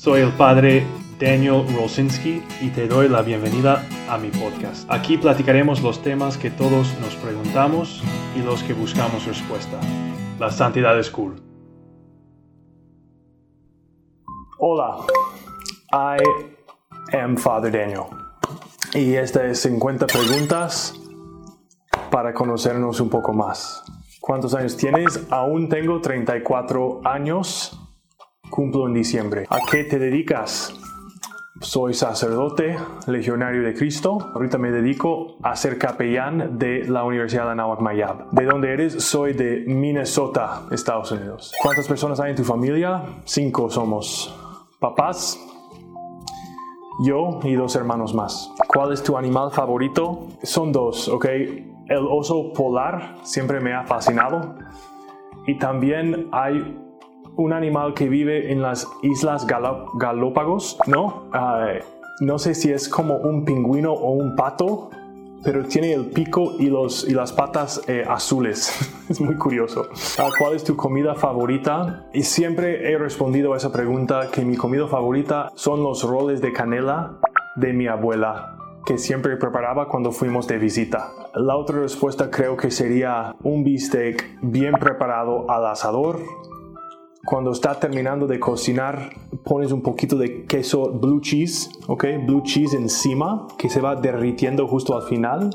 Soy el padre Daniel Rosinski y te doy la bienvenida a mi podcast. Aquí platicaremos los temas que todos nos preguntamos y los que buscamos respuesta. La santidad es cool. Hola, I am Father Daniel. Y esta es 50 preguntas para conocernos un poco más. ¿Cuántos años tienes? Aún tengo 34 años cumplo en diciembre. ¿A qué te dedicas? Soy sacerdote, legionario de Cristo. Ahorita me dedico a ser capellán de la Universidad de Anahuac Mayab. ¿De dónde eres? Soy de Minnesota, Estados Unidos. ¿Cuántas personas hay en tu familia? Cinco somos. Papás, yo y dos hermanos más. ¿Cuál es tu animal favorito? Son dos, ¿ok? El oso polar siempre me ha fascinado. Y también hay un animal que vive en las Islas Galópagos, ¿no? no sé si es como un pingüino o un pato, pero tiene el pico y las patas eh, azules. es muy curioso. Ah, ¿Cuál es tu comida favorita? Y siempre he respondido a esa pregunta que mi comida favorita son los roles de canela de mi abuela que siempre preparaba cuando fuimos de visita. La otra respuesta creo que sería un bistec bien preparado al asador cuando está terminando de cocinar, pones un poquito de queso blue cheese, ¿ok? Blue cheese encima, que se va derritiendo justo al final.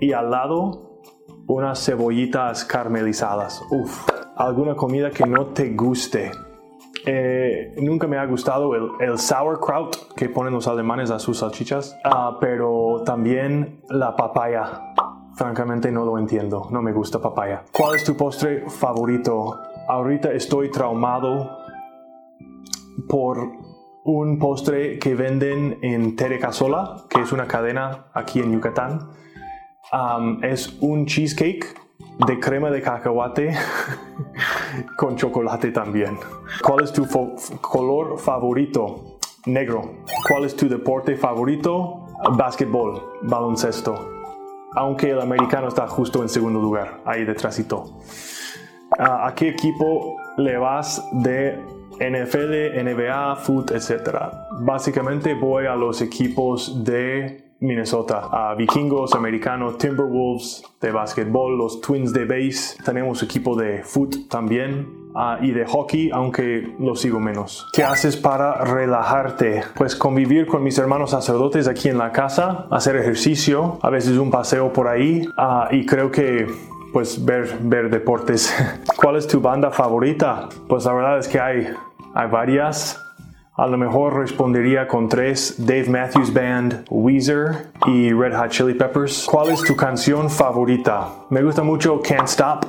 Y al lado, unas cebollitas caramelizadas. Uf, alguna comida que no te guste. Eh, nunca me ha gustado el, el, sauerkraut que ponen los alemanes a sus salchichas, uh, pero también la papaya. Francamente no lo entiendo, no me gusta papaya. ¿Cuál es tu postre favorito? Ahorita estoy traumado por un postre que venden en Terecasola, que es una cadena aquí en Yucatán. es un cheesecake de crema de cacahuate con chocolate también. ¿Cuál es tu color favorito? Negro. ¿Cuál es tu deporte favorito? Basketball, baloncesto. Aunque el americano está justo en segundo lugar, ahí detrásito. ¿A qué equipo le vas de NFL, NBA, foot, etcétera? Básicamente voy a los equipos de Minnesota, a Vikingos, Americano, Timberwolves de básquetbol, los Twins de base, tenemos equipo de foot también, Uh, y de hockey, aunque lo sigo menos. ¿Qué haces para relajarte? Pues convivir con mis hermanos sacerdotes aquí en la casa, hacer ejercicio, a veces un paseo por ahí uh, y creo que pues ver, ver deportes. ¿Cuál es tu banda favorita? Pues la verdad es que hay, hay varias. A lo mejor respondería con tres, Dave Matthews Band, Weezer y Red Hot Chili Peppers. ¿Cuál es tu canción favorita? Me gusta mucho Can't Stop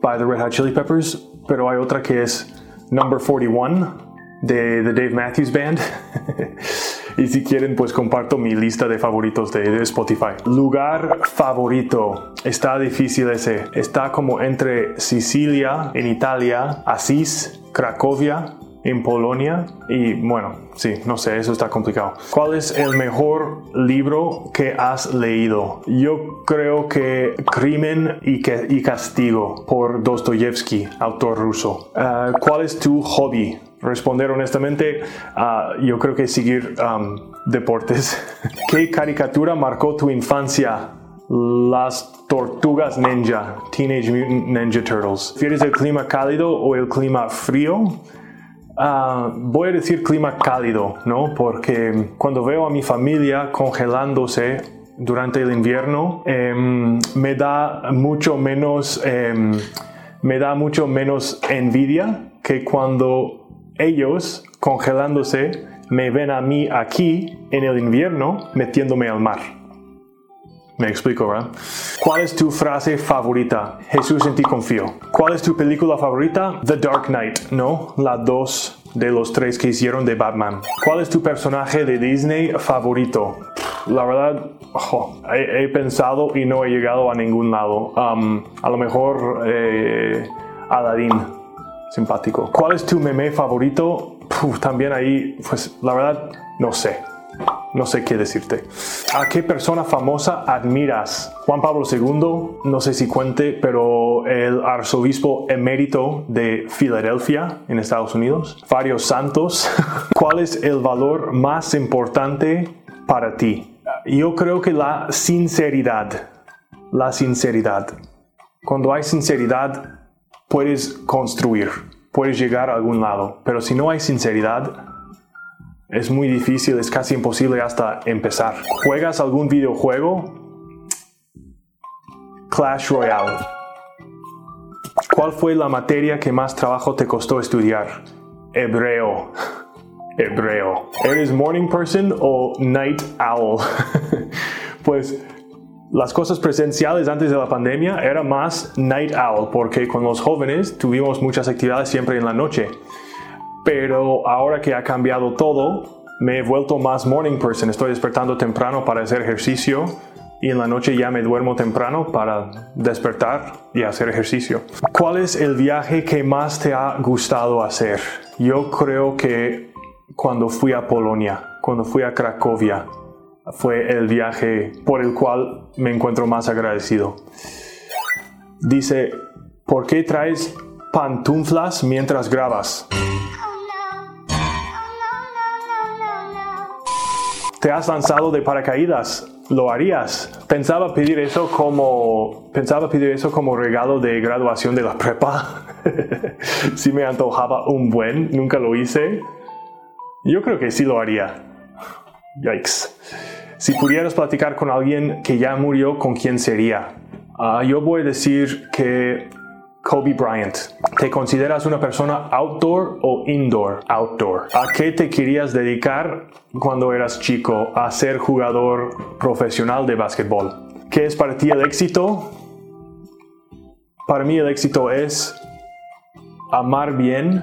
by the Red Hot Chili Peppers, pero hay otra que es Number 41 de The Dave Matthews Band. Y si quieren, pues comparto mi lista de favoritos de, Spotify. Lugar favorito. Está difícil ese. Está como entre Sicilia en Italia, Asís, Cracovia en Polonia y bueno, sí, no sé, eso está complicado. ¿Cuál es el mejor libro que has leído? Yo creo que Crimen y, Castigo por Dostoyevsky, autor ruso. Ah, ¿Cuál es tu hobby? Responder honestamente, uh, yo creo que seguir um, deportes. ¿Qué caricatura marcó tu infancia? Las tortugas ninja, Teenage Mutant Ninja Turtles. ¿Prefieres el clima cálido o el clima frío? Uh, voy a decir clima cálido, ¿no? Porque cuando veo a mi familia congelándose durante el invierno, em, me da mucho menos, em, me da mucho menos envidia que cuando ellos, congelándose, me ven a mí aquí en el invierno metiéndome al mar. Me explico, ¿verdad? ¿Cuál es tu frase favorita? Jesús en ti confío. ¿Cuál es tu película favorita? The Dark Knight, ¿no? La dos de los tres que hicieron de Batman. ¿Cuál es tu personaje de Disney favorito? La verdad, he, pensado y no he llegado a ningún lado. Um, a lo mejor eh, Aladdin simpático. ¿Cuál es tu meme favorito? también ahí, pues la verdad, no sé. no sé qué decirte. ¿A qué persona famosa admiras? Juan Pablo II, no sé si cuente, pero el arzobispo emérito de Filadelfia, en Estados Unidos. Varios santos. ¿Cuál es el valor más importante para ti? Yo creo que la sinceridad. La sinceridad. Cuando hay sinceridad, puedes construir, puedes llegar a algún lado. Pero si no hay sinceridad, es muy difícil, es casi imposible hasta empezar. ¿Juegas algún videojuego? Clash Royale. ¿Cuál fue la materia que más trabajo te costó estudiar? Hebreo. Hebreo. ¿Eres morning person o night owl? pues las cosas presenciales antes de la pandemia era más night owl porque con los jóvenes tuvimos muchas actividades siempre en la noche pero ahora que ha cambiado todo, me he vuelto más morning person. Estoy despertando temprano para hacer ejercicio y en la noche ya me duermo temprano para despertar y hacer ejercicio. ¿Cuál es el viaje que más te ha gustado hacer? Yo creo que cuando fui a Polonia, cuando fui a Cracovia, fue el viaje por el cual me encuentro más agradecido. Dice, ¿por qué traes pantuflas mientras grabas? ¿Te has lanzado de paracaídas? ¿Lo harías? Pensaba pedir eso como pensaba pedir eso como regalo de graduación de la prepa. si me antojaba un buen, nunca lo hice. Yo creo que sí lo haría. Yikes. Si pudieras platicar con alguien que ya murió, ¿con quién sería? Ah, yo voy a decir que Kobe Bryant. ¿Te consideras una persona outdoor o indoor? Outdoor. ¿A qué te querías dedicar cuando eras chico? A ser jugador profesional de básquetbol. ¿Qué es para ti el éxito? Para mí el éxito es amar bien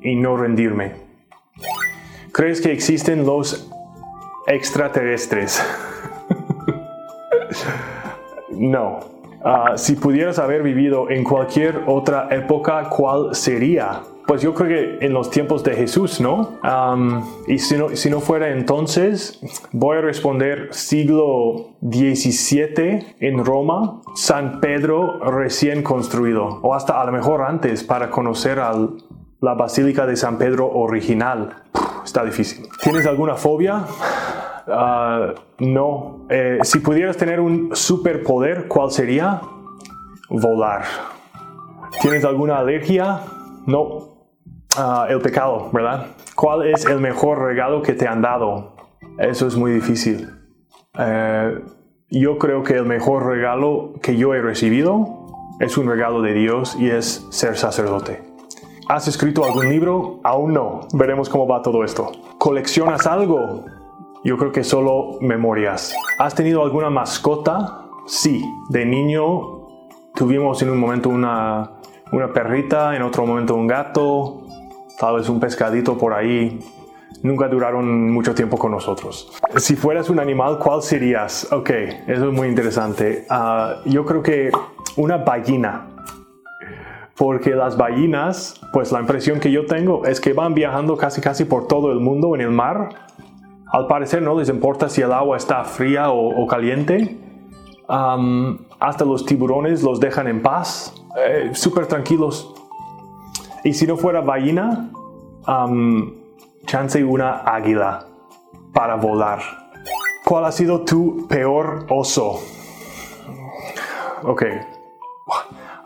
y no rendirme. ¿Crees que existen los extraterrestres? no. Ah, si pudieras haber vivido en cualquier otra época, ¿cuál sería? Pues yo creo que en los tiempos de Jesús, ¿no? y si ¿no? si no fuera entonces, voy a responder siglo XVII en Roma, San Pedro recién construido, o hasta a lo mejor antes para conocer la Basílica de San Pedro original. Está difícil. ¿Tienes alguna fobia? Ah, no. Eh, si pudieras tener un superpoder, ¿cuál sería? Volar. ¿Tienes alguna alergia? No. Ah, el pecado, ¿verdad? ¿Cuál es el mejor regalo que te han dado? Eso es muy difícil. Eh, yo creo que el mejor regalo que yo he recibido es un regalo de Dios y es ser sacerdote. ¿Has escrito algún libro? Aún no. Veremos cómo va todo esto. ¿Coleccionas algo? Yo creo que solo memorias. ¿Has tenido alguna mascota? Sí, de niño tuvimos en un momento una, una perrita, en otro momento un gato, tal vez un pescadito por ahí. Nunca duraron mucho tiempo con nosotros. Si fueras un animal, ¿cuál serías? Ok, eso es muy interesante. Ah, yo creo que una ballena. Porque las ballenas, pues la impresión que yo tengo es que van viajando casi casi por todo el mundo en el mar al parecer no les importa si el agua está fría o, caliente. hasta los tiburones los dejan en paz, eh, súper tranquilos. Y si no fuera ballena, chance una águila para volar. ¿Cuál ha sido tu peor oso? Ok,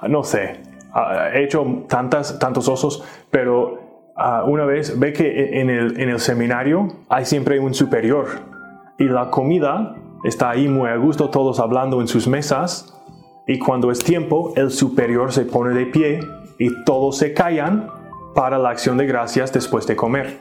no sé. Ah, he hecho tantas, tantos osos, pero Ah, una vez ve que en el, en el seminario hay siempre un superior y la comida está ahí muy a gusto, todos hablando en sus mesas y cuando es tiempo el superior se pone de pie y todos se callan para la acción de gracias después de comer.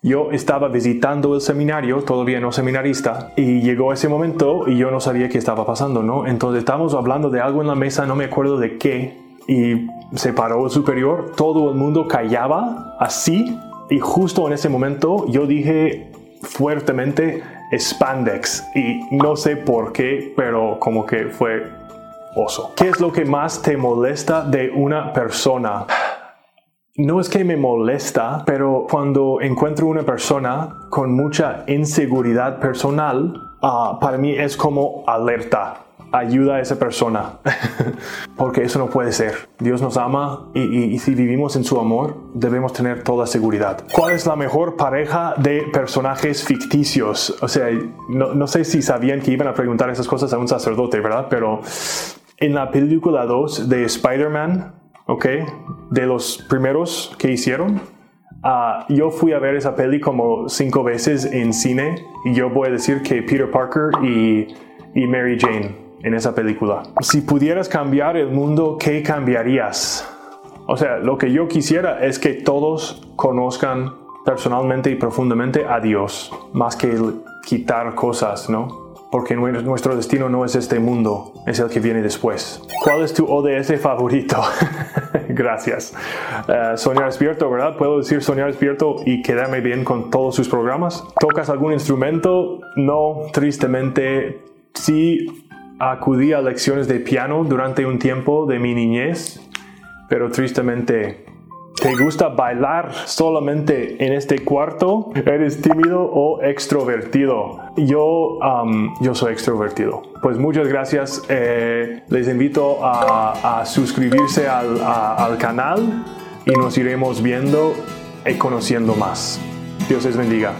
Yo estaba visitando el seminario, todavía no seminarista, y llegó ese momento y yo no sabía qué estaba pasando, ¿no? Entonces estábamos hablando de algo en la mesa, no me acuerdo de qué, y se paró el superior, todo el mundo callaba así y justo en ese momento yo dije fuertemente spandex y no sé por qué, pero como que fue oso. ¿Qué es lo que más te molesta de una persona? no es que me molesta, pero cuando encuentro una persona con mucha inseguridad personal, ah, para mí es como alerta ayuda a esa persona, porque eso no puede ser. Dios nos ama y, si vivimos en su amor, debemos tener toda seguridad. ¿Cuál es la mejor pareja de personajes ficticios? O sea, no, no sé si sabían que iban a preguntar esas cosas a un sacerdote, ¿verdad? Pero en la película 2 de Spider-Man, ¿ok? De los primeros que hicieron, Uh, yo fui a ver esa peli como cinco veces en cine y yo voy a decir que Peter Parker y, y Mary Jane en esa película. Si pudieras cambiar el mundo, ¿qué cambiarías? O sea, lo que yo quisiera es que todos conozcan personalmente y profundamente a Dios, más que quitar cosas, ¿no? Porque nuestro destino no es este mundo, es el que viene después. ¿Cuál es tu ODS favorito? Gracias. Uh, soñar despierto, ¿verdad? Puedo decir soñar despierto y quedarme bien con todos sus programas. ¿Tocas algún instrumento? No, tristemente. Sí, acudí a lecciones de piano durante un tiempo de mi niñez, pero tristemente ¿Te gusta bailar solamente en este cuarto? ¿Eres tímido o extrovertido? Yo, um, yo soy extrovertido. Pues muchas gracias. Eh, les invito a, suscribirse al, al canal y nos iremos viendo y conociendo más. Dios les bendiga.